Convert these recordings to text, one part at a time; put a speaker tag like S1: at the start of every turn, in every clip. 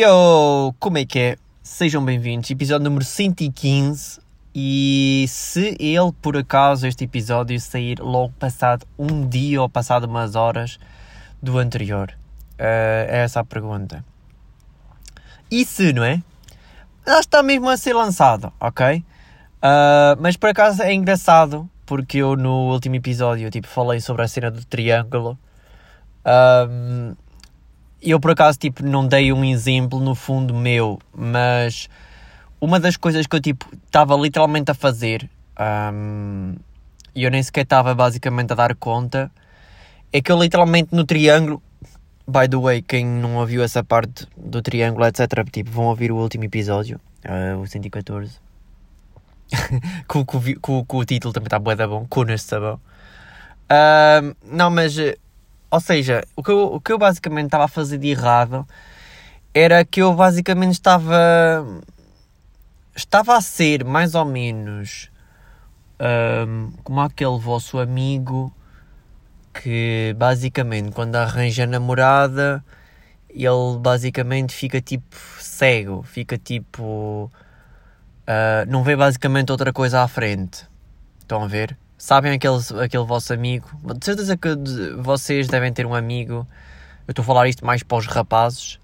S1: Yo, como é que é? Sejam bem-vindos, episódio número 115 e se ele, por acaso, este episódio sair logo passado um dia ou passado umas horas do anterior? Uh, é essa a pergunta. E se, não é? Já está mesmo a ser lançado, ok? Uh, mas por acaso é engraçado porque eu no último episódio tipo, falei sobre a cena do triângulo. Um, eu por acaso tipo, não dei um exemplo no fundo meu, mas uma das coisas que eu tipo estava literalmente a fazer um, e eu nem sequer estava basicamente a dar conta é que eu literalmente no triângulo by the way, quem não ouviu essa parte do triângulo, etc, tipo, vão ouvir o último episódio, uh, o 114 com, com, com, com, o título também está bué da bom, com está bom uh, não, mas ou seja, o que, eu, o que eu basicamente estava a fazer de errado era que eu basicamente estava. Estava a ser mais ou menos um, como aquele vosso amigo que basicamente quando arranja namorada ele basicamente fica tipo cego, fica tipo. Uh, não vê basicamente outra coisa à frente. Estão a ver? Sabem aquele, aquele vosso amigo? De certeza que vocês devem ter um amigo. Eu estou a falar isto mais para os rapazes.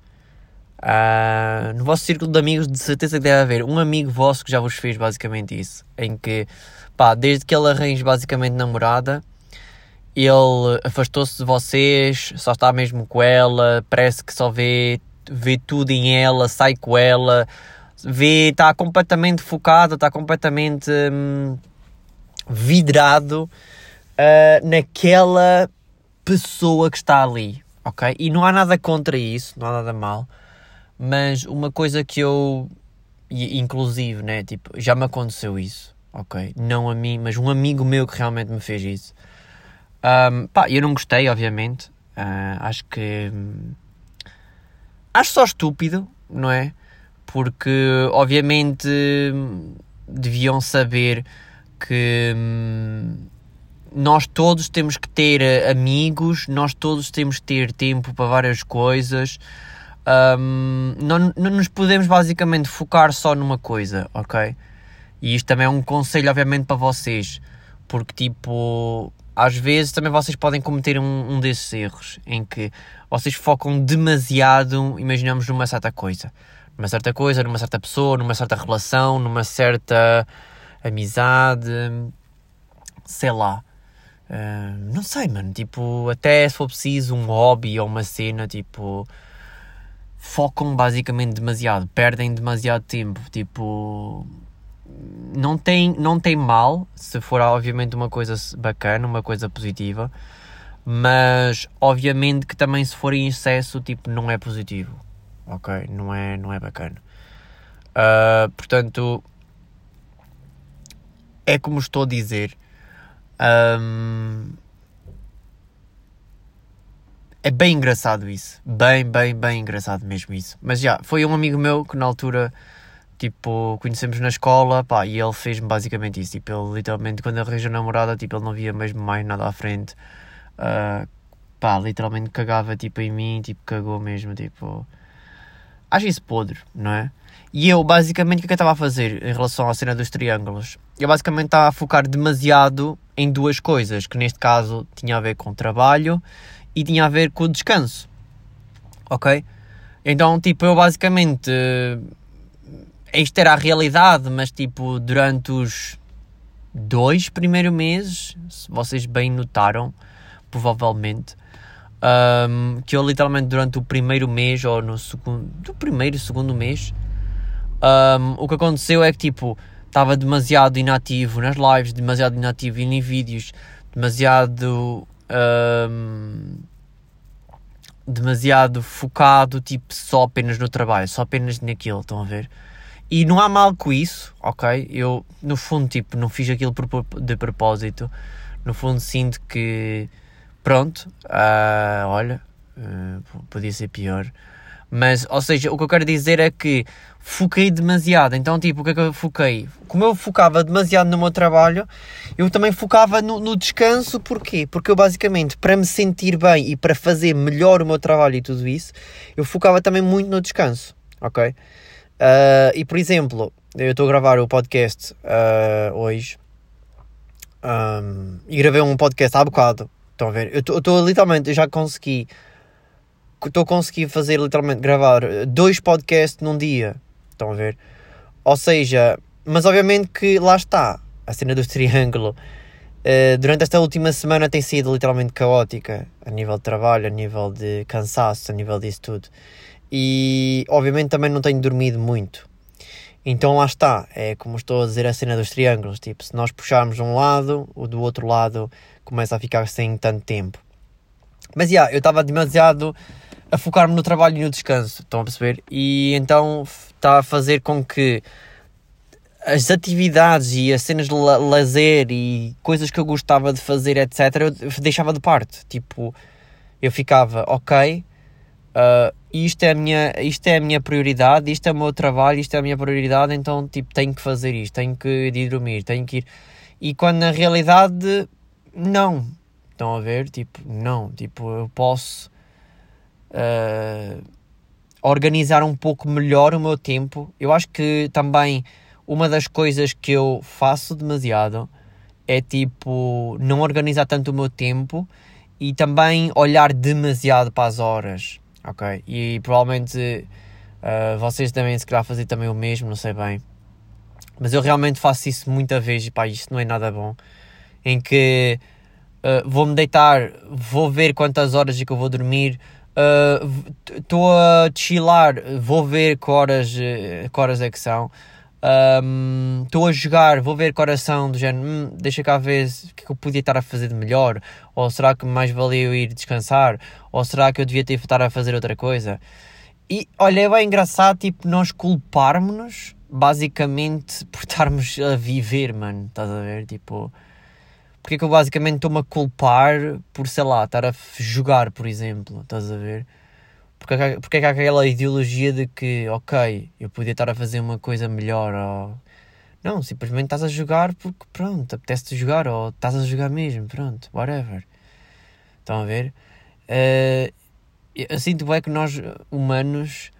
S1: Uh, no vosso círculo de amigos, de certeza que deve haver um amigo vosso que já vos fez basicamente isso. Em que, pá, desde que ele arranje basicamente namorada, ele afastou-se de vocês, só está mesmo com ela, parece que só vê, vê tudo em ela, sai com ela, vê, está completamente focado, está completamente. Hum, vidrado uh, naquela pessoa que está ali, ok? E não há nada contra isso, não há nada mal, mas uma coisa que eu, inclusive, né, tipo, já me aconteceu isso, ok? Não a mim, mas um amigo meu que realmente me fez isso. Um, pá, eu não gostei, obviamente, uh, acho que. Acho só estúpido, não é? Porque, obviamente, deviam saber que hum, nós todos temos que ter eh, amigos, nós todos temos que ter tempo para várias coisas. Um, não, não nos podemos basicamente focar só numa coisa, ok? E isto também é um conselho, obviamente, para vocês, porque, tipo, às vezes também vocês podem cometer um, um desses erros em que vocês focam demasiado, imaginamos, numa certa coisa, numa certa coisa, numa certa pessoa, numa certa relação, numa certa amizade, sei lá. Uh, não sei, mano. Tipo, até se for preciso um hobby ou uma cena, tipo. Focam basicamente demasiado, perdem demasiado tempo. Tipo. Não tem, não tem mal, se for obviamente uma coisa bacana, uma coisa positiva, mas obviamente que também se for em excesso, tipo, não é positivo, ok? Não é, não é bacana. Uh, portanto, é como estou a dizer. Um, é bem engraçado isso. Bem, bem, bem engraçado mesmo isso. Mas já, foi um amigo meu que na altura, tipo, conhecemos na escola, pá, e ele fez-me basicamente isso. Tipo, ele literalmente, quando arranjou namorada, tipo, ele não via mesmo mais nada à frente. Uh, pá, literalmente cagava, tipo, em mim, tipo, cagou mesmo, tipo... Acho isso podre, não é? E eu, basicamente, o que, é que eu estava a fazer em relação à cena dos triângulos? Eu, basicamente, estava a focar demasiado em duas coisas, que neste caso tinha a ver com trabalho e tinha a ver com descanso. Ok? Então, tipo, eu basicamente. Isto era a realidade, mas, tipo, durante os dois primeiros meses, se vocês bem notaram, provavelmente, um, que eu literalmente durante o primeiro mês, ou no segundo, do primeiro, segundo mês, um, o que aconteceu é que tipo, estava demasiado inativo nas lives, demasiado inativo em vídeos, demasiado. Um, demasiado focado, tipo, só apenas no trabalho, só apenas naquilo, estão a ver? E não há mal com isso, ok? Eu, no fundo, tipo, não fiz aquilo de propósito. No fundo, sinto que, pronto, uh, olha, uh, podia ser pior. Mas, ou seja, o que eu quero dizer é que foquei demasiado. Então, tipo, o que é que eu foquei? Como eu focava demasiado no meu trabalho, eu também focava no, no, descanso. Porquê? Porque eu, basicamente, para me sentir bem e para fazer melhor o meu trabalho e tudo isso, eu focava também muito no descanso. ok? Uh, e por exemplo, eu estou a gravar o podcast uh, hoje um, e gravei um podcast há bocado. Estão a ver? Eu estou literalmente, eu já consegui. Estou a conseguir fazer literalmente gravar dois podcasts num dia. Estão a ver? Ou seja, mas obviamente que lá está a cena do triângulo. Uh, durante esta última semana tem sido literalmente caótica a nível de trabalho, a nível de cansaço, a nível disso tudo. E obviamente também não tenho dormido muito. Então lá está, é como estou a dizer a cena dos triângulos, tipo, se nós puxarmos um lado, o do outro lado começa a ficar sem tanto tempo. Mas, yeah, eu estava demasiado a focar-me no trabalho e no descanso, estão a perceber? E então está a fazer com que as atividades e as cenas de lazer e coisas que eu gostava de fazer, etc., eu deixava de parte. Tipo, eu ficava, ok, uh, isto, é a minha, isto é a minha prioridade, isto é o meu trabalho, isto é a minha prioridade, então tipo, tenho que fazer isto, tenho que ir dormir, tenho que ir. E quando na realidade, não. Estão a ver? Tipo, não. Tipo, eu posso uh, organizar um pouco melhor o meu tempo. Eu acho que também uma das coisas que eu faço demasiado é tipo não organizar tanto o meu tempo e também olhar demasiado para as horas ok? E provavelmente uh, vocês também se calhar fazer também o mesmo, não sei bem. Mas eu realmente faço isso muita vez e pá, isto não é nada bom. Em que uh, vou-me deitar, vou ver quantas horas é que eu vou dormir, estou uh, a chilar, vou ver que horas, que horas é que são. Estou um, a jogar, vou ver coração do género, hum, deixa cá ver o que, é que eu podia estar a fazer de melhor, ou será que mais valia ir descansar, ou será que eu devia ter estar a fazer outra coisa. E olha, é bem engraçado, tipo, nós culparmos-nos basicamente por estarmos a viver, mano, estás a ver? Tipo, porque é que eu basicamente estou-me a culpar por, sei lá, estar a jogar, por exemplo, estás a ver? Porque, é porque é que há aquela ideologia de que, ok, eu podia estar a fazer uma coisa melhor ou... Não, simplesmente estás a jogar porque, pronto, apetece-te jogar ou estás a jogar mesmo, pronto, whatever. Estão a ver? Uh, eu sinto bem que nós, humanos,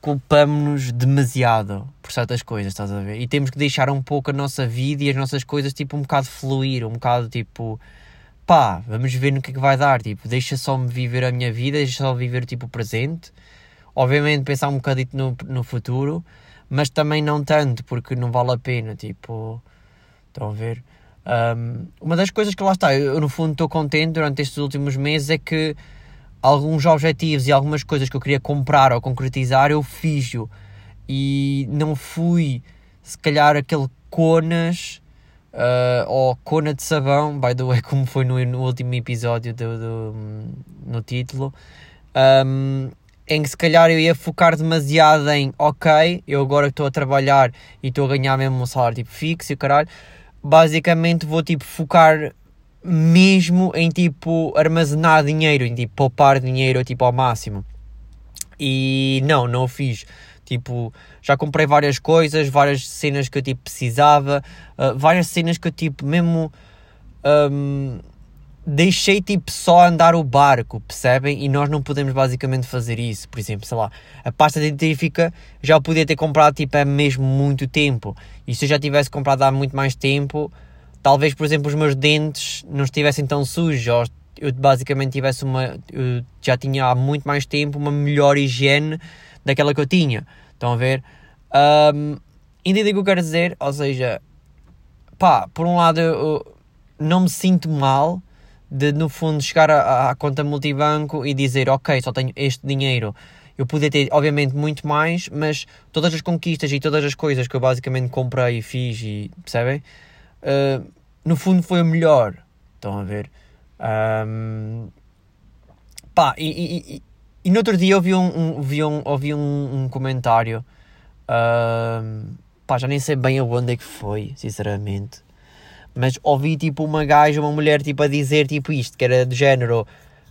S1: culpamos-nos demasiado por certas coisas, estás a ver? E temos que deixar um pouco a nossa vida e as nossas coisas, tipo, um bocado fluir, um bocado, tipo pá, vamos ver no que é que vai dar, tipo, deixa só me viver a minha vida, deixa só viver tipo o presente. Obviamente pensar um bocadito no, no futuro, mas também não tanto, porque não vale a pena, tipo, estão a ver? Um, uma das coisas que lá está, eu no fundo estou contente durante estes últimos meses é que alguns objetivos e algumas coisas que eu queria comprar ou concretizar eu fiz-o. E não fui se calhar aquele conas uh, ou cona de sabão, by the way, como foi no, no último episódio do, do no título, um, em que se calhar eu ia focar demasiado em ok, eu agora estou a trabalhar e estou a ganhar mesmo um salário tipo fixo e caralho, basicamente vou tipo focar mesmo em tipo armazenar dinheiro, em tipo poupar dinheiro tipo ao máximo. E não, não o fiz. Tipo, já comprei várias coisas, várias cenas que eu tipo precisava, uh, várias cenas que eu tipo mesmo um, deixei tipo só andar o barco, percebem? E nós não podemos basicamente fazer isso. Por exemplo, sei lá, a pasta dentífrica já podia ter comprado tipo há mesmo muito tempo. E se eu já tivesse comprado há muito mais tempo, talvez, por exemplo, os meus dentes não estivessem tão sujos, ou eu basicamente tivesse uma. Eu já tinha há muito mais tempo uma melhor higiene daquela que eu tinha. Estão a ver? Um, entendi o que eu quero dizer? Ou seja, pá, por um lado eu não me sinto mal de no fundo chegar à, à conta multibanco e dizer ok, só tenho este dinheiro. Eu podia ter, obviamente, muito mais, mas todas as conquistas e todas as coisas que eu basicamente comprei e fiz e percebem? Uh, no fundo foi o melhor. Estão a ver? Um, pá, e, e, e no outro dia ouvi um, um, vi um, ouvi um, um comentário. Uh, pá, já nem sei bem aonde é que foi, sinceramente. Mas ouvi tipo uma gaja, uma mulher tipo a dizer tipo isto, que era do género.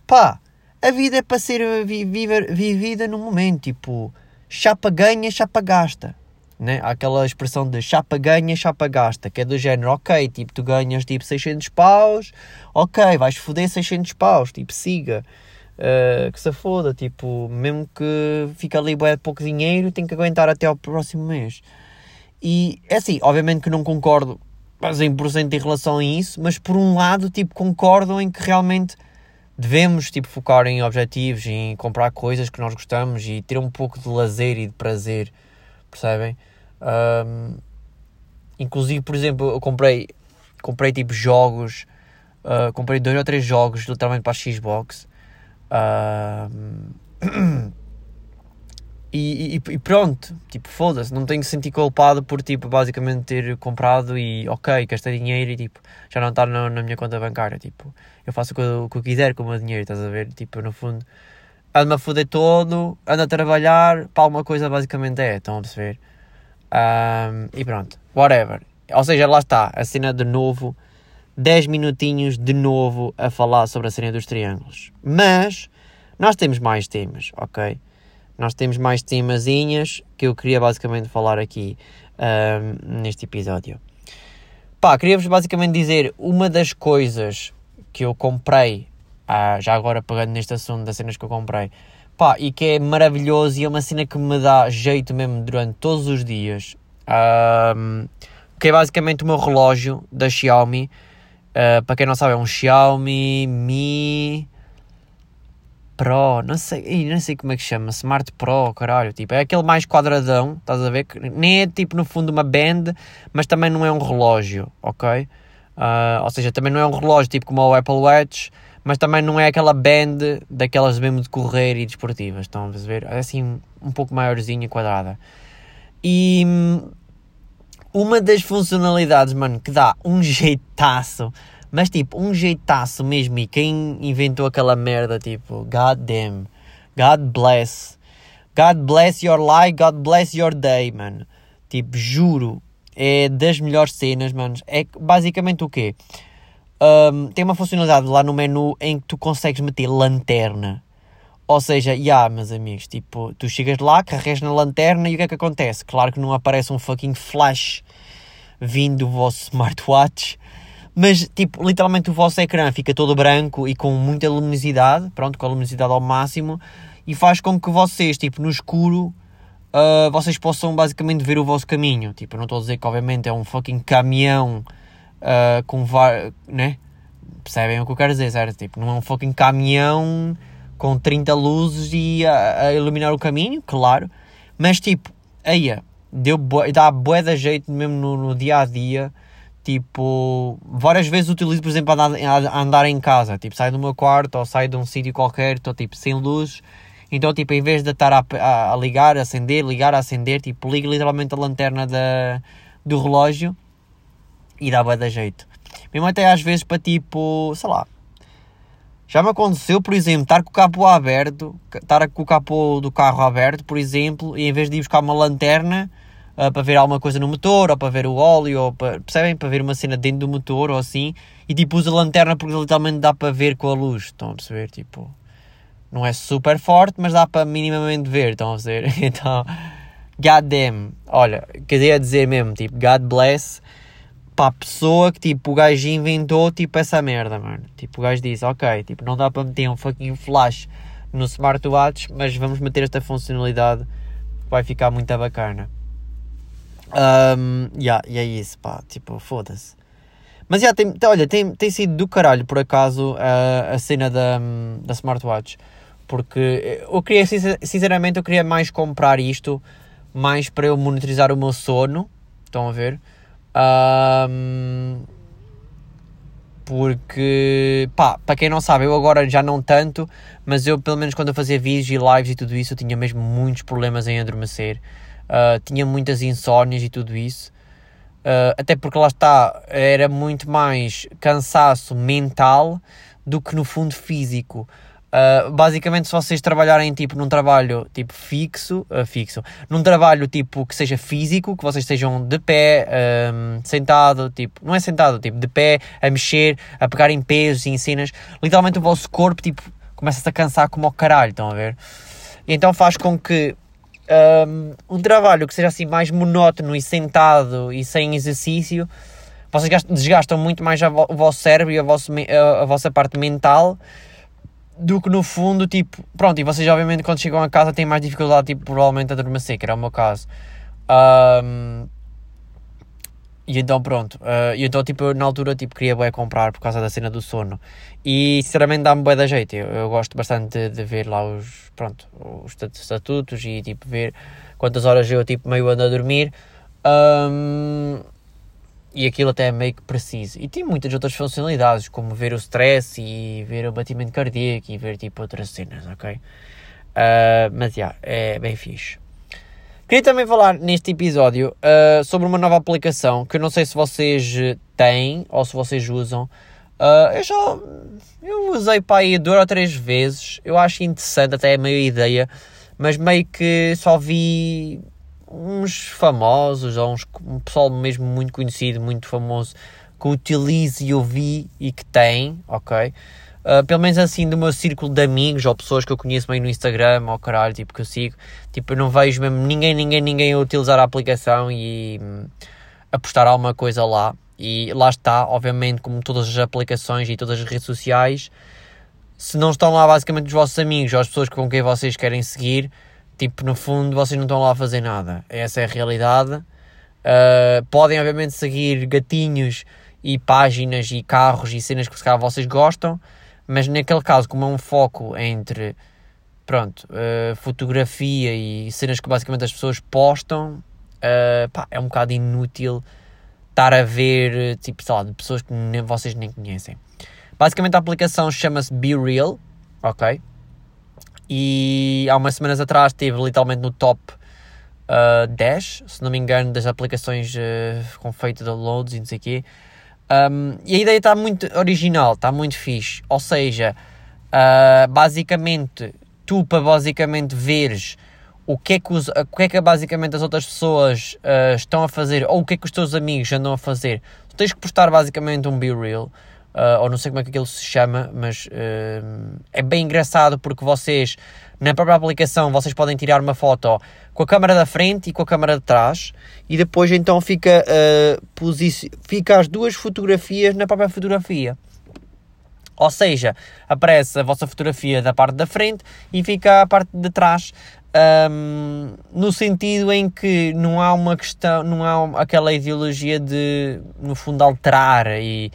S1: Pá, a vida é para ser viver, vivida no momento. Tipo, chapa ganha, chapa gasta. Né? Há aquela expressão de chapa ganha, chapa gasta, que é do género, ok, tipo, tu ganhas tipo 600 paus, ok, vais foder 600 paus, tipo, siga. uh, que se foda, tipo, mesmo que fique ali bué pouco dinheiro, tem que aguentar até ao próximo mês. E é assim, obviamente que não concordo a 100% em relação a isso, mas por um lado, tipo, concordo em que realmente devemos, tipo, focar em objetivos, em comprar coisas que nós gostamos e ter um pouco de lazer e de prazer, percebem? Um, inclusive, por exemplo, eu comprei, comprei tipo jogos, uh, comprei dois ou três jogos literalmente para a Xbox. E, e, e, pronto, tipo, foda-se, não tenho que sentir culpado por, tipo, basicamente ter comprado e, ok, gastei dinheiro e, tipo, já não está na, na minha conta bancária, tipo, eu faço o que eu, o que eu quiser com o meu dinheiro, estás a ver, tipo, no fundo, ando-me a foder todo, ando a trabalhar, para alguma coisa basicamente é, estão a perceber? Um, e pronto, whatever. Ou seja, lá está, a cena de novo, 10 minutinhos de novo a falar sobre a cena dos triângulos. Mas, nós temos mais temas, ok? nós temos mais temazinhas que eu queria basicamente falar aqui um, neste episódio. Pá, queria-vos basicamente dizer uma das coisas que eu comprei, ah, já agora pegando neste assunto das cenas que eu comprei, pá, e que é maravilhoso e é uma cena que me dá jeito mesmo durante todos os dias, um, que é basicamente o meu relógio da Xiaomi. Uh, para quem não sabe, é um Xiaomi Mi Pro, não sei, não sei como é que chama, Smart Pro, caralho, tipo, é aquele mais quadradão, estás a ver? Nem é tipo no fundo uma band, mas também não é um relógio, ok? Uh, ou seja, também não é um relógio tipo como o Apple Watch, mas também não é aquela band daquelas mesmo de correr e desportivas, estão a ver? É assim um pouco maiorzinha, quadrada. E hum, uma das funcionalidades, mano, que dá um jeitaço mas tipo, um jeitaço mesmo. E quem inventou aquela merda, tipo, God damn. God bless. God bless your life, God bless your day, mano. Tipo, juro. É das melhores cenas, mano. É basicamente o quê? Um, tem uma funcionalidade lá no menu em que tu consegues meter lanterna. Ou seja, já, yeah, meus amigos, tipo, tu chegas lá, carregas na lanterna e o que é que acontece? Claro que não aparece um fucking flash vindo do vosso smartwatch, mas tipo, literalmente o vosso ecrã fica todo branco e com muita luminosidade, pronto, com a luminosidade ao máximo, e faz com que vocês, tipo, no escuro, uh, vocês possam basicamente ver o vosso caminho. Tipo, não estou a dizer que obviamente é um fucking caminhão uh, com vários, né? Percebem o que eu quero dizer, certo? Tipo, não é um fucking caminhão com 30 luzes e a, a iluminar o caminho, claro, mas tipo, aí, deu, dá bué da jeito mesmo no, no dia a dia Tipo, várias vezes utilizo, por exemplo, a andar, a andar em casa. Tipo, saio do meu quarto ou saio de um sítio qualquer, estou tipo sem luz. Então, tipo, em vez de estar a, a, a ligar, acender, ligar, acender, tipo, ligo literalmente a lanterna da, do relógio e dá bem da jeito. Mesmo até às vezes para tipo, sei lá. Já me aconteceu, por exemplo, estar com o capô aberto, estar com o capô do carro aberto, por exemplo, e em vez de ir buscar uma lanterna, uh, para ver alguma coisa no motor, ou para ver o óleo, ou para, percebem? Para ver uma cena dentro do motor, ou assim, e tipo usa lanterna porque literalmente dá para ver com a luz, estão a perceber? Tipo, não é super forte, mas dá para minimamente ver, estão a perceber? Então, God damn, olha, queria dizer mesmo, tipo, God bless para a pessoa que tipo o gajo inventou tipo essa merda, mano. Tipo, o gajo disse, ok, tipo, não dá para meter um fucking flash no smartwatch, mas vamos meter esta funcionalidade, vai ficar muito bacana. Um, yeah, e é isso, pá, tipo, foda-se. Mas yeah, tem, olha, tem, tem sido do caralho, por acaso, a, a cena da, da smartwatch. Porque eu queria, sinceramente, eu queria mais comprar isto, mais para eu monitorizar o meu sono. Estão a ver? Um, porque, pá, para quem não sabe, eu agora já não tanto, mas eu, pelo menos quando eu fazia vídeos e lives e tudo isso, eu tinha mesmo muitos problemas em adormecer uh, tinha muitas insónias e tudo isso. Uh, até porque lá está, era muito mais cansaço mental do que no fundo físico. Uh, basicamente, se vocês trabalharem tipo num trabalho tipo fixo, uh, fixo, num trabalho tipo que seja físico, que vocês estejam de pé, um, sentado, tipo, não é sentado, tipo de pé, a mexer, a pegar em pesos e em cenas, literalmente o vosso corpo tipo começa-se a cansar como ao caralho, estão a ver? E então faz com que um, um trabalho que seja assim mais monótono e sentado e sem exercício, vocês desgastam muito mais o vosso cérebro e a, vosso, a, a vossa parte mental do que no fundo, tipo, pronto, e vocês obviamente quando chegam a casa têm mais dificuldade, tipo, provavelmente a adormecer, que era o meu caso. Um, e então pronto, uh, e então tipo, na altura tipo, queria comprar por causa da cena do sono. E sinceramente dá-me bem da jeito, eu, eu gosto bastante de, de, ver lá os, pronto, os estatutos e tipo ver quantas horas eu tipo meio ando a dormir. Um, e aquilo até é meio que preciso. E tem muitas outras funcionalidades, como ver o stress e ver o batimento cardíaco e ver tipo outras cenas, ok? Uh, mas já, yeah, é bem fixe. Queria também falar neste episódio uh, sobre uma nova aplicação que eu não sei se vocês têm ou se vocês usam. Uh, eu já eu usei para aí duas ou três vezes. Eu acho interessante, até é meio ideia, mas meio que só vi uns famosos, ou uns, um pessoal mesmo muito conhecido, muito famoso, que utilize e eu vi e que tem, ok? Uh, pelo menos assim do meu círculo de amigos ou pessoas que eu conheço meio no Instagram ou caralho, tipo que eu sigo, tipo eu não vejo mesmo ninguém, ninguém, ninguém a utilizar a aplicação e hum, apostar alguma coisa lá. E lá está, obviamente, como todas as aplicações e todas as redes sociais, se não estão lá basicamente os vossos amigos ou as pessoas com quem vocês querem seguir, Tipo, no fundo, vocês não estão lá a fazer nada. Essa é a realidade. Uh, podem, obviamente, seguir gatinhos e páginas e carros e cenas que se calhar vocês gostam, mas naquele caso, como é um foco entre pronto, uh, fotografia e cenas que basicamente as pessoas postam, uh, pá, é um bocado inútil estar a ver, tipo, sei lá, de pessoas que nem, vocês nem conhecem. Basicamente a aplicação chama-se Be Real, ok? E há umas semanas atrás esteve literalmente no top uh, 10, se não me engano, das aplicações uh, com feito downloads e não sei o quê. Um, e a ideia está muito original, está muito fixe. Ou seja, uh, basicamente, tu para basicamente veres o que é que, os, o que, é que basicamente as outras pessoas uh, estão a fazer ou o que é que os teus amigos andam a fazer, tu tens que postar basicamente um Be Real uh, ou não sei como é que aquilo se chama, mas uh, é bem engraçado porque vocês, na própria aplicação, vocês podem tirar uma foto com a câmera da frente e com a câmera de trás e depois então fica, uh, fica as duas fotografias na própria fotografia. Ou seja, aparece a vossa fotografia da parte da frente e fica a parte de trás um, no sentido em que não há uma questão, não há aquela ideologia de, no fundo, alterar e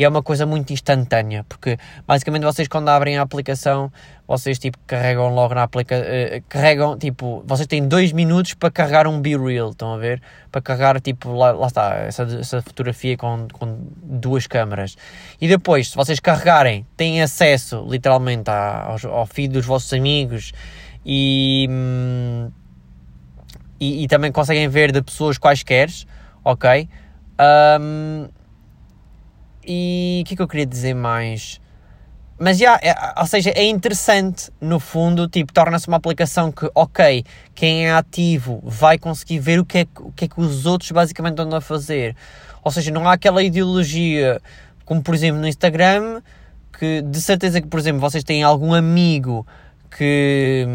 S1: e é uma coisa muito instantânea, porque basicamente vocês quando abrem a aplicação, vocês tipo carregam logo na aplicação, uh, carregam tipo, vocês têm dois minutos para carregar um Be Real, estão a ver? Para carregar tipo, lá, lá está, essa, essa fotografia com, com duas câmaras. E depois, se vocês carregarem, têm acesso literalmente ao, ao feed dos vossos amigos e, hum, e, e, também conseguem ver de pessoas quaisquer, ok? Um, e o que é que eu queria dizer mais? Mas já, yeah, é, ou seja, é interessante no fundo, tipo, torna-se uma aplicação que, ok, quem é ativo vai conseguir ver o que, é, o que é que os outros basicamente andam a fazer. Ou seja, não há aquela ideologia, como por exemplo no Instagram, que de certeza que, por exemplo, vocês têm algum amigo que,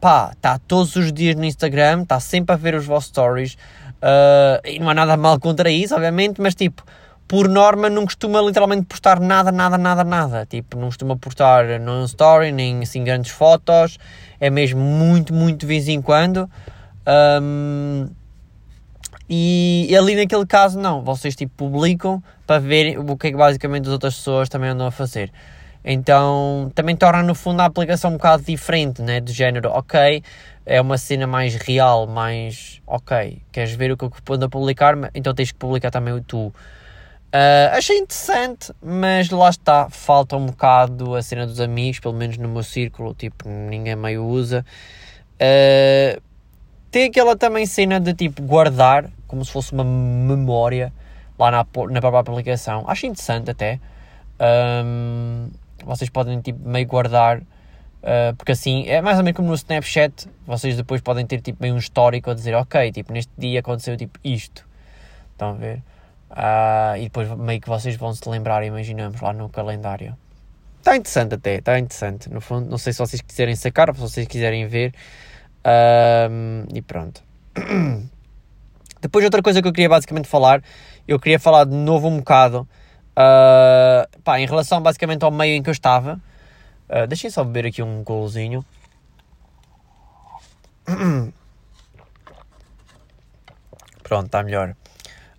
S1: pá, está todos os dias no Instagram, está sempre a ver os vossos stories, uh, e não há nada mal contra isso, obviamente, mas tipo por norma, não costuma literalmente postar nada, nada, nada, nada. Tipo, não costuma postar no story, nem assim grandes fotos. É mesmo muito, muito de vez em quando. Um, e ali naquele caso, não. Vocês tipo publicam para ver o que é que basicamente as outras pessoas também andam a fazer. Então também torna no fundo a aplicação um bocado diferente, né? De género, ok, é uma cena mais real, mais ok, queres ver o que eu ando a publicar, então tens que publicar também o tu. Uh, achei interessante, mas lá está, falta um bocado a cena dos amigos, pelo menos no meu círculo, tipo, ninguém meio usa. Uh, tem aquela também cena de tipo guardar, como se fosse uma memória lá na, na própria aplicação. Acho interessante até. Um, vocês podem tipo meio guardar, uh, porque assim é mais ou menos como no Snapchat. Vocês depois podem ter tipo meio um histórico a dizer, ok, tipo, neste dia aconteceu tipo isto. Estão a ver? Uh, e depois meio que vocês vão se lembrar, imaginamos, lá no calendário. Está interessante até, está interessante. No fundo, não sei se vocês quiserem sacar ou se vocês quiserem ver. E pronto. Depois outra coisa que eu queria basicamente falar, eu queria falar de novo um bocado, uh, pá, em relação basicamente ao meio em que eu estava, Uh, deixem só beber aqui um golzinho. Pronto, está melhor.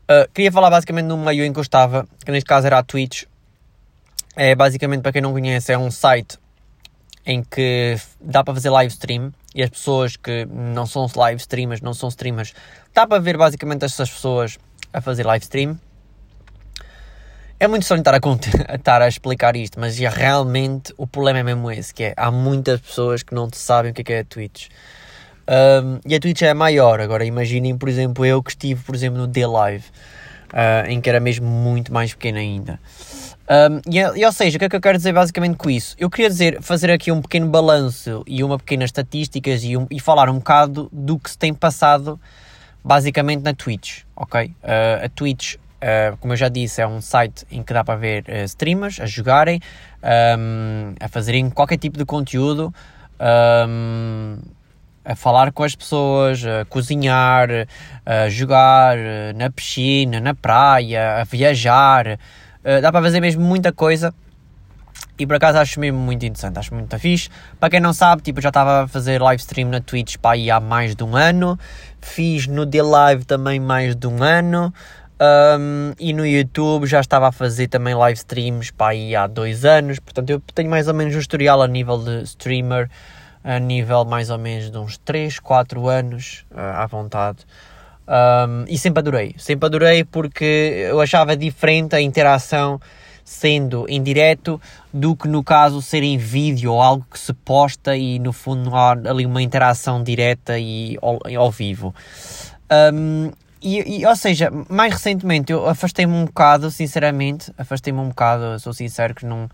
S1: Uh, queria falar basicamente no meio em que eu estava, que neste caso era a Twitch. É basicamente, para quem não conhece, é um site em que dá para fazer live stream e as pessoas que não são live streamers, não são streamers, dá para ver basicamente essas pessoas a fazer live stream. É muito estranho estar a, estar a explicar isto, mas realmente o problema é mesmo esse, que é, há muitas pessoas que não sabem o que é, que é a Twitch. Um, e a Twitch é maior, agora imaginem, por exemplo, eu que estive, por exemplo, no D-Live, uh, em que era mesmo muito mais pequeno ainda. Um, e, e, ou seja, o que é que eu quero dizer basicamente com isso? Eu queria dizer, fazer aqui um pequeno balanço e uma pequena estatísticas e, um, e falar um bocado do que se tem passado basicamente na Twitch, ok? Uh, a Twitch, uh, como eu já disse, é um site em que dá para ver uh, streamers a jogarem, um, a fazerem qualquer tipo de conteúdo, um, a falar com as pessoas, a cozinhar, a jogar na piscina, na praia, a viajar. dá para fazer mesmo muita coisa e por acaso acho mesmo muito interessante, acho muito fixe. Para quem não sabe, tipo, já estava a fazer live stream na Twitch para aí há mais de um ano. Fiz no The Live também mais de um ano. Um, e no YouTube já estava a fazer também live streams para aí há dois anos. Portanto, eu tenho mais ou menos um historial a nível de streamer, a nível mais ou menos de uns 3, 4 anos uh, à vontade. Um, e sempre adorei, sempre adorei porque eu achava diferente a interação sendo em direto do que no caso ser em vídeo ou algo que se posta e no fundo há ali uma interação direta e ao, ao vivo. Um, e, e, ou seja, mais recentemente eu afastei-me um bocado, sinceramente, afastei-me um bocado, sou sincero que não,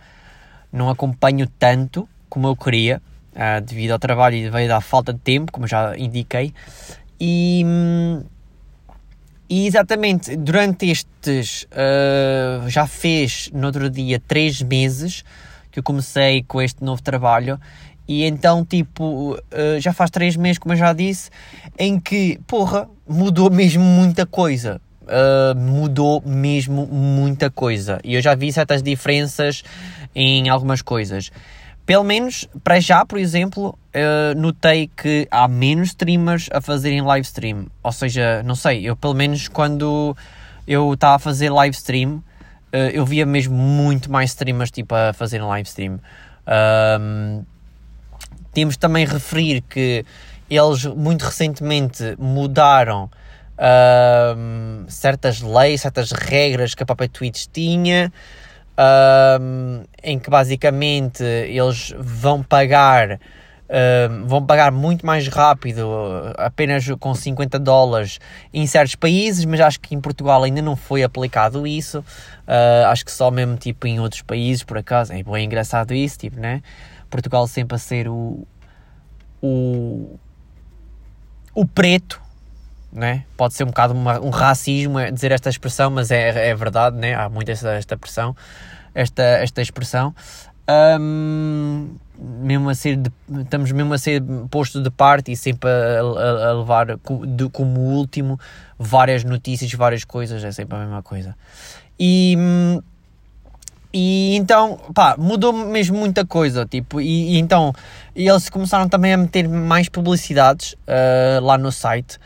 S1: não acompanho tanto como eu queria, uh, devido ao trabalho e devido à falta de tempo, como já indiquei, e, e exatamente, durante estes, uh, já fez no outro dia três meses que eu comecei com este novo trabalho e então, tipo, uh, já faz três meses, como eu já disse, em que, porra, mudou mesmo muita coisa. Uh, mudou mesmo muita coisa. E eu já vi certas diferenças em algumas coisas. Pelo menos, para já, por exemplo, uh, notei que há menos streamers a fazerem live stream. Ou seja, não sei, eu pelo menos quando eu estava a fazer live stream, uh, eu via mesmo muito mais streamers tipo, a fazerem live stream. Um, temos também referir que eles muito recentemente mudaram um, certas leis, certas regras que a própria Twitch tinha um, em que basicamente eles vão pagar um, vão pagar muito mais rápido, apenas com 50 dólares em certos países, mas acho que em Portugal ainda não foi aplicado isso. Uh, acho que só mesmo tipo em outros países, por acaso. É bem engraçado isso, tipo, né? Portugal sempre a ser o, o, o preto né? Pode ser um bocado uma, um racismo é dizer esta expressão, mas é, é verdade, né? Há muito esta, esta pressão, esta, esta expressão. Um, mesmo a ser de, estamos mesmo a ser postos de parte e sempre a, a, a levar de, como último várias notícias, várias coisas, é sempre a mesma coisa. E, e então, pá, mudou mesmo muita coisa, tipo, e, e então eles começaram também a meter mais publicidades uh, lá no site,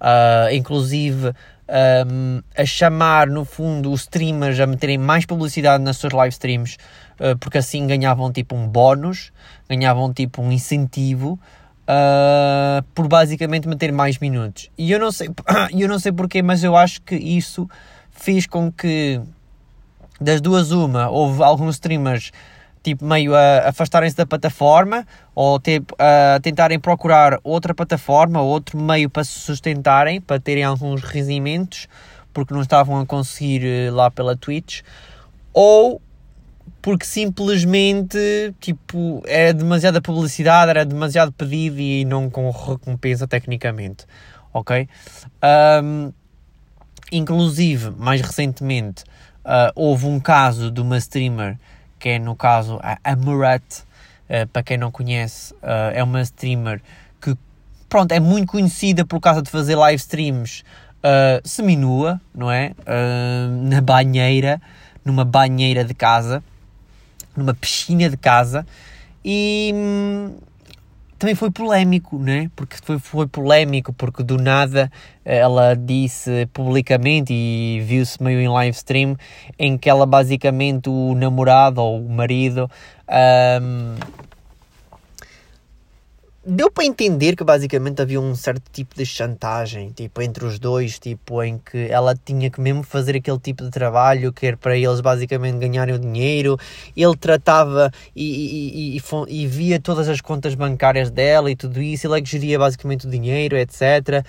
S1: uh, inclusive um, a chamar no fundo os streamers a meterem mais publicidade nas suas live streams, uh, porque assim ganhavam tipo um bónus, ganhavam tipo um incentivo uh, por basicamente meter mais minutos. E eu não sei, eu não sei porquê, mas eu acho que isso fez com que das duas uma houve alguns streamers tipo meio a afastarem-se da plataforma ou ter, a tentarem procurar outra plataforma, outro meio para se sustentarem, para terem alguns rendimentos, porque não estavam a conseguir eh, lá pela Twitch, ou porque simplesmente tipo era demasiada publicidade, era demasiado pedido e não com recompensa tecnicamente, ok? Um, inclusive, mais recentemente, uh, houve um caso de uma streamer que é no caso a Amurat, uh, para quem não conhece, uh, é uma streamer que pronto, é muito conhecida por causa de fazer live streams uh, seminua, não é? na banheira, numa banheira de casa, numa piscina de casa, E hum, também foi polémico, né? Porque foi, foi polémico, porque do nada ela disse publicamente e viu-se meio em live stream em que ela basicamente, o namorado ou o marido. Um, deu para entender que basicamente havia um certo tipo de chantagem, tipo, entre os dois, tipo, em que ela tinha que mesmo fazer aquele tipo de trabalho que era para eles basicamente ganharem o dinheiro, ele tratava e, e, e, e, via todas as contas bancárias dela e tudo isso, ele é que geria basicamente o dinheiro, etc.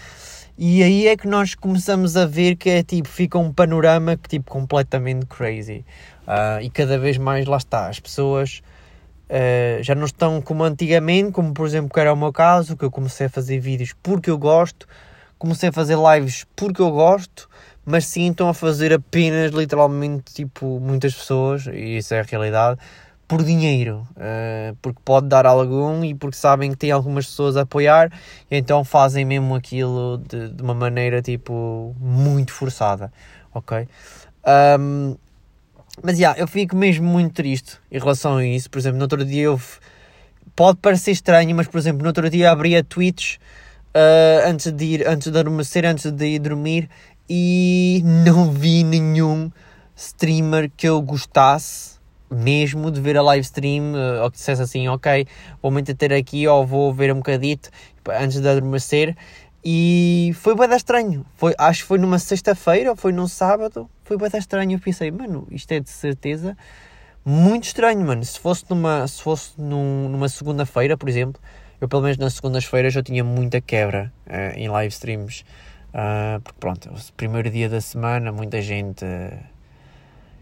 S1: E aí é que nós começamos a ver que é tipo, fica um panorama que tipo completamente crazy. Uh, e cada vez mais lá está, as pessoas Uh, já não estão como antigamente, como por exemplo que era o meu caso, que eu comecei a fazer vídeos porque eu gosto, comecei a fazer lives porque eu gosto, mas sim estão a fazer apenas, literalmente, tipo, muitas pessoas, e isso é a realidade, por dinheiro, uh, porque pode dar algum e porque sabem que tem algumas pessoas a apoiar, então fazem mesmo aquilo de, de uma maneira, tipo, muito forçada, ok? Um, mas, yeah, eu fico mesmo muito triste em relação a isso. Por exemplo, no outro dia eu... Pode parecer estranho, mas, por exemplo, no outro dia abri a tweets uh, antes de ir, antes de adormecer, antes de ir dormir e não vi nenhum streamer que eu gostasse mesmo de ver a live stream uh, ou que dissesse assim, ok, vou me ter aqui ou vou ver um bocadito antes de adormecer e foi bem estranho. Foi, acho que foi numa sexta-feira ou foi num sábado. Foi bem estranho. Eu pensei, mano, isto é de certeza muito estranho, mano. Se fosse numa, se fosse num, numa segunda-feira, por exemplo, eu pelo menos nas segundas-feiras eu tinha muita quebra uh, em live streams. Uh, porque pronto, o primeiro dia da semana, muita gente uh,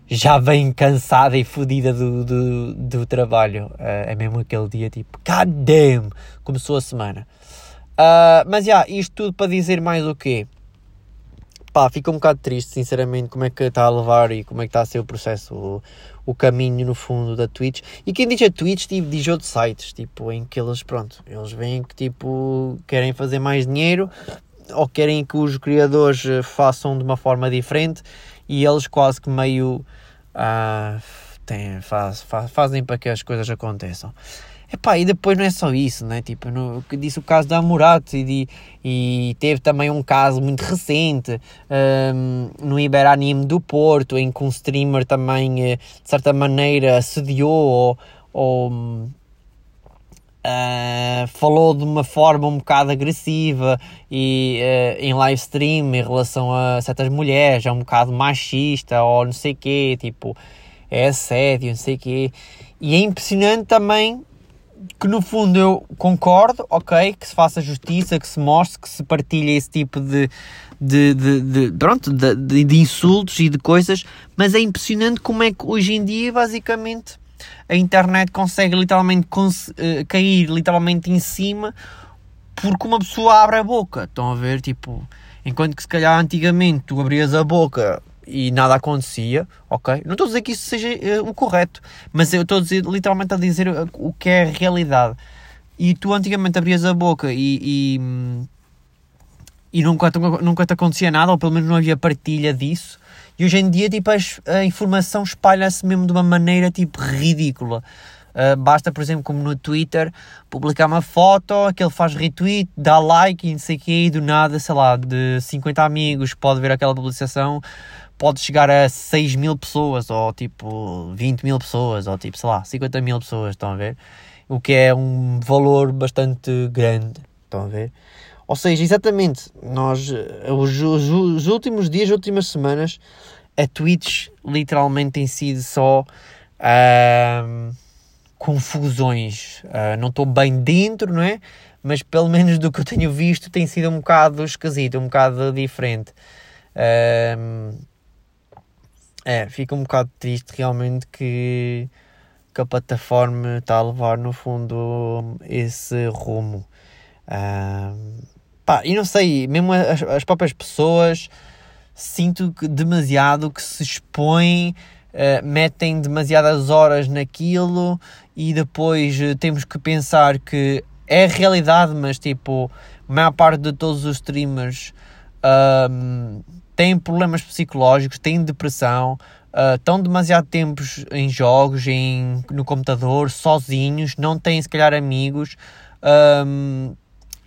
S1: já vem cansada e fodida do, do, do trabalho. é mesmo aquele dia tipo, god damn, começou a semana. Uh, mas já, yeah, isto tudo para dizer mais o quê? Pá, fica um bocado triste, sinceramente, como é que está a levar e como é que está a ser o processo, o, o caminho no fundo da Twitch. E quem diz a Twitch, tipo, diz outros sites, tipo, em que eles, pronto, eles veem que, tipo, querem fazer mais dinheiro ou querem que os criadores eh, façam de uma forma diferente e eles quase que meio uh, têm, faz, faz, fazem para que as coisas aconteçam. Epá, e depois não é só isso, né? Tipo, no, disse o caso da Murato e, e teve também um caso muito recente um, no Iberanime do Porto, em que um streamer também, eh, de certa maneira, assediou ou, ou uh, falou de uma forma um bocado agressiva e uh, em live stream em relação a certas mulheres, é um bocado machista ou não sei quê, tipo, é assédio, não sei quê. E é impressionante também que no fundo eu concordo, ok, que se faça justiça, que se mostre, que se partilhe esse tipo de, de, de, de pronto, de, de, insultos e de coisas, mas é impressionante como é que hoje em dia, basicamente, a internet consegue literalmente cons uh, cair literalmente em cima porque uma pessoa abre a boca. Estão a ver, tipo, enquanto que se calhar antigamente tu abrias a boca e nada acontecia, ok? Não estou a dizer que isso seja uh, o correto, mas eu estou literalmente a dizer uh, o que é a realidade. E tu antigamente abrias a boca e, e, e nunca, nunca te acontecia nada, ou pelo menos não havia partilha disso. E hoje em dia, tipo, a, a informação espalha-se mesmo de uma maneira, tipo, ridícula. Uh, basta, por exemplo, como no Twitter, publicar uma foto, aquele faz retweet, dá like e não sei o quê, e do nada, sei lá, de 50 amigos pode ver aquela publicação, pode chegar a 6 mil pessoas, ou tipo 20 mil pessoas, ou tipo, sei lá, 50 mil pessoas, estão a ver? O que é um valor bastante grande, estão a ver? Ou seja, exatamente, nós, os, os, os últimos dias, as últimas semanas, a Twitch literalmente tem sido só uh, confusões. Uh, não estou bem dentro, não é? Mas pelo menos do que eu tenho visto tem sido um bocado esquisito, um bocado diferente. Uh, é, fica um bocado triste realmente que, que a plataforma está a levar no fundo esse rumo. Pá, e não sei, mesmo as, as próprias pessoas sinto que demasiado que se expõem, uh, metem demasiadas horas naquilo e depois uh, temos que pensar que é realidade, mas tipo, a maior parte de todos os streamers têm problemas psicológicos, têm depressão, uh, estão demasiado tempos em jogos, em, no computador, sozinhos, não têm se calhar amigos. Um,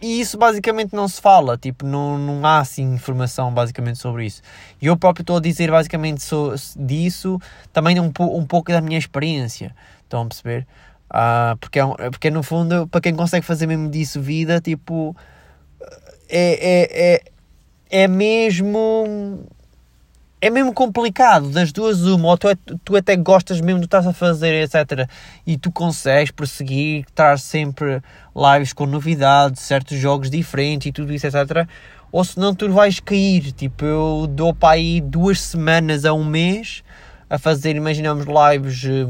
S1: e isso basicamente não se fala, tipo, não, não há assim informação basicamente sobre isso. E eu próprio estou a dizer basicamente so, disso, também um, um pouco da minha experiência. Estão a perceber? Uh, porque, é, porque no fundo, para quem consegue fazer mesmo disso vida, tipo, é, é, é, é mesmo é mesmo complicado, das duas uma, ou tu, é, tu até gostas mesmo do que estás a fazer, etc. E tu consegues prosseguir, traz sempre lives com novidades, certos jogos diferentes e tudo isso, etc. Ou senão tu vais cair, tipo, eu dou para aí duas semanas a um mês a fazer, imaginamos, lives, eh,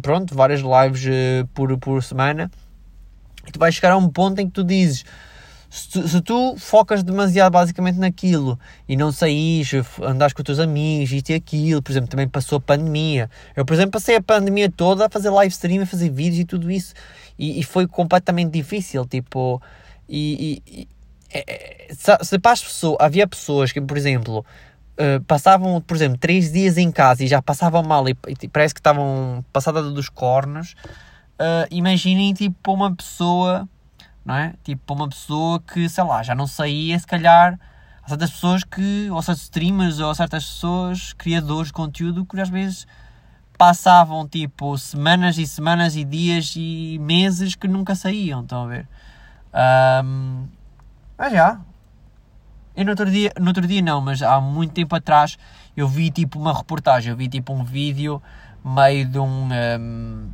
S1: pronto, várias lives eh, por, por semana. E tu vais chegar a um ponto em que tu dizes se tu, se tu, focas demasiado basicamente naquilo e não saís, andas com os teus amigos, isto e aquilo, por exemplo, também passou a pandemia. Eu, por exemplo, passei a pandemia toda a fazer live stream, a fazer vídeos e tudo isso e, e foi completamente difícil, tipo, e, e é, é, se, para as pessoas, havia pessoas que, por exemplo, uh, passavam, por exemplo, três dias em casa e já passavam mal e, e parece que estavam passadas dos cornos, uh, imaginem, tipo, uma pessoa não é? Tipo, uma pessoa que, sei lá, já não saía, se calhar, há certas pessoas que, ou certos streamers, ou certas pessoas, criadores de conteúdo, que às vezes passavam, tipo, semanas e semanas e dias e meses que nunca saíam, estão a ver? Um, mas já. Eu no outro dia, no outro dia não, mas há muito tempo atrás eu vi tipo uma reportagem, eu vi tipo um vídeo meio de um, um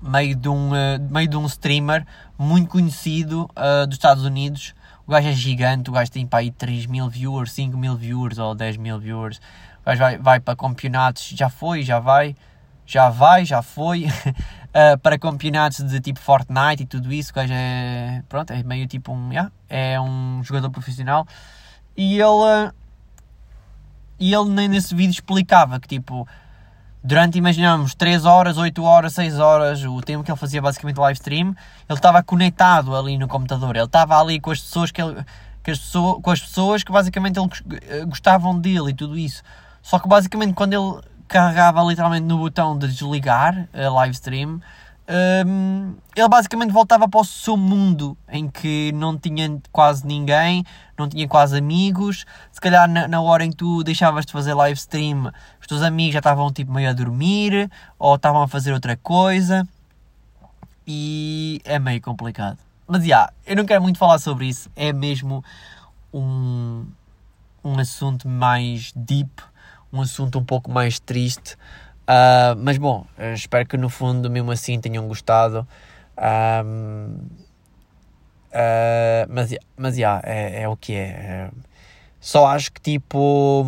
S1: meio de um, uh, meio de um streamer muito conhecido uh, dos Estados Unidos. O gajo é gigante, o gajo tem para aí 3 mil viewers, 5 mil viewers ou 10 mil viewers. O gajo vai, vai para campeonatos, já foi, já vai, já vai, já foi. uh, para campeonatos de tipo Fortnite e tudo isso. O gajo é, pronto, é meio tipo um, yeah, é um jogador profissional. E ele, e ele nesse vídeo explicava que tipo durante, imaginamos, 3 horas, 8 horas, 6 horas, o tempo que ele fazia basicamente live stream, ele estava conectado ali no computador, ele estava ali com as pessoas que ele, que as pessoas, com as pessoas que basicamente ele eh, gostavam dele e tudo isso. Só que basicamente quando ele carregava literalmente no botão de desligar a live stream, um, ele basicamente voltava para o seu mundo em que não tinha quase ninguém, não tinha quase amigos. Se calhar na, na, hora em que tu deixavas de fazer live stream, os teus amigos já estavam tipo meio a dormir ou estavam a fazer outra coisa e é meio complicado. Mas já, yeah, eu não quero muito falar sobre isso, é mesmo um, um assunto mais deep, um assunto um pouco mais triste. Uh, mas bom, espero que no fundo, mesmo assim, tenham gostado. uh, mas, mas yeah, é, é o que é. Só acho que tipo.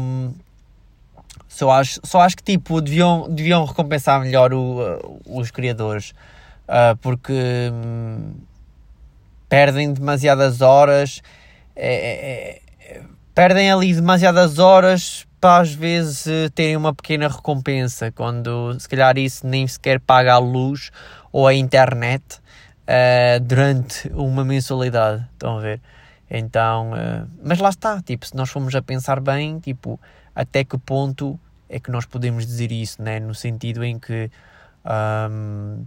S1: Só acho, só acho que tipo deviam, deviam recompensar melhor o, os criadores. Uh, porque um, perdem demasiadas horas. É, é, é, perdem ali demasiadas horas para às vezes eh, terem uma pequena recompensa, quando se calhar isso nem sequer paga a luz ou a internet uh, durante uma mensalidade, estão a ver? Então, uh, mas lá está, tipo, se nós formos a pensar bem, tipo, até que ponto é que nós podemos dizer isso, né? No sentido em que, um,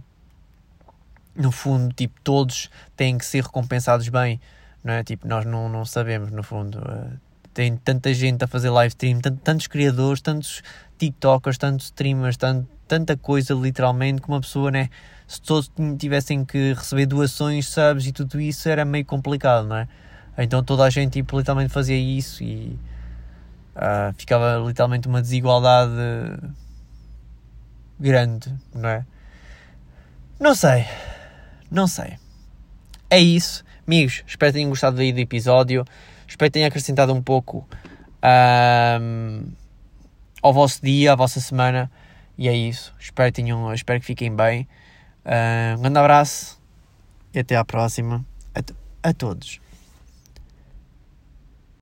S1: no fundo, tipo, todos têm que ser recompensados bem, não é? Tipo, nós não, não sabemos, no fundo. Uh, tem tanta gente a fazer live stream, tantos criadores, tantos TikTokers, tantos streamers, tant, tanta coisa literalmente que uma pessoa, né? Se todos tivessem que receber doações, subs e tudo isso, era meio complicado, não é? Então toda a gente tipo, literalmente fazia isso e uh, ficava literalmente uma desigualdade grande, não é? Não sei, não sei. É isso, amigos. Espero que tenham gostado aí do episódio. Espero que tenha acrescentado um pouco um, ao vosso dia, à vossa semana. E é isso. Espero que, tenham, espero que fiquem bem. Um grande abraço e até à próxima. a, a todos.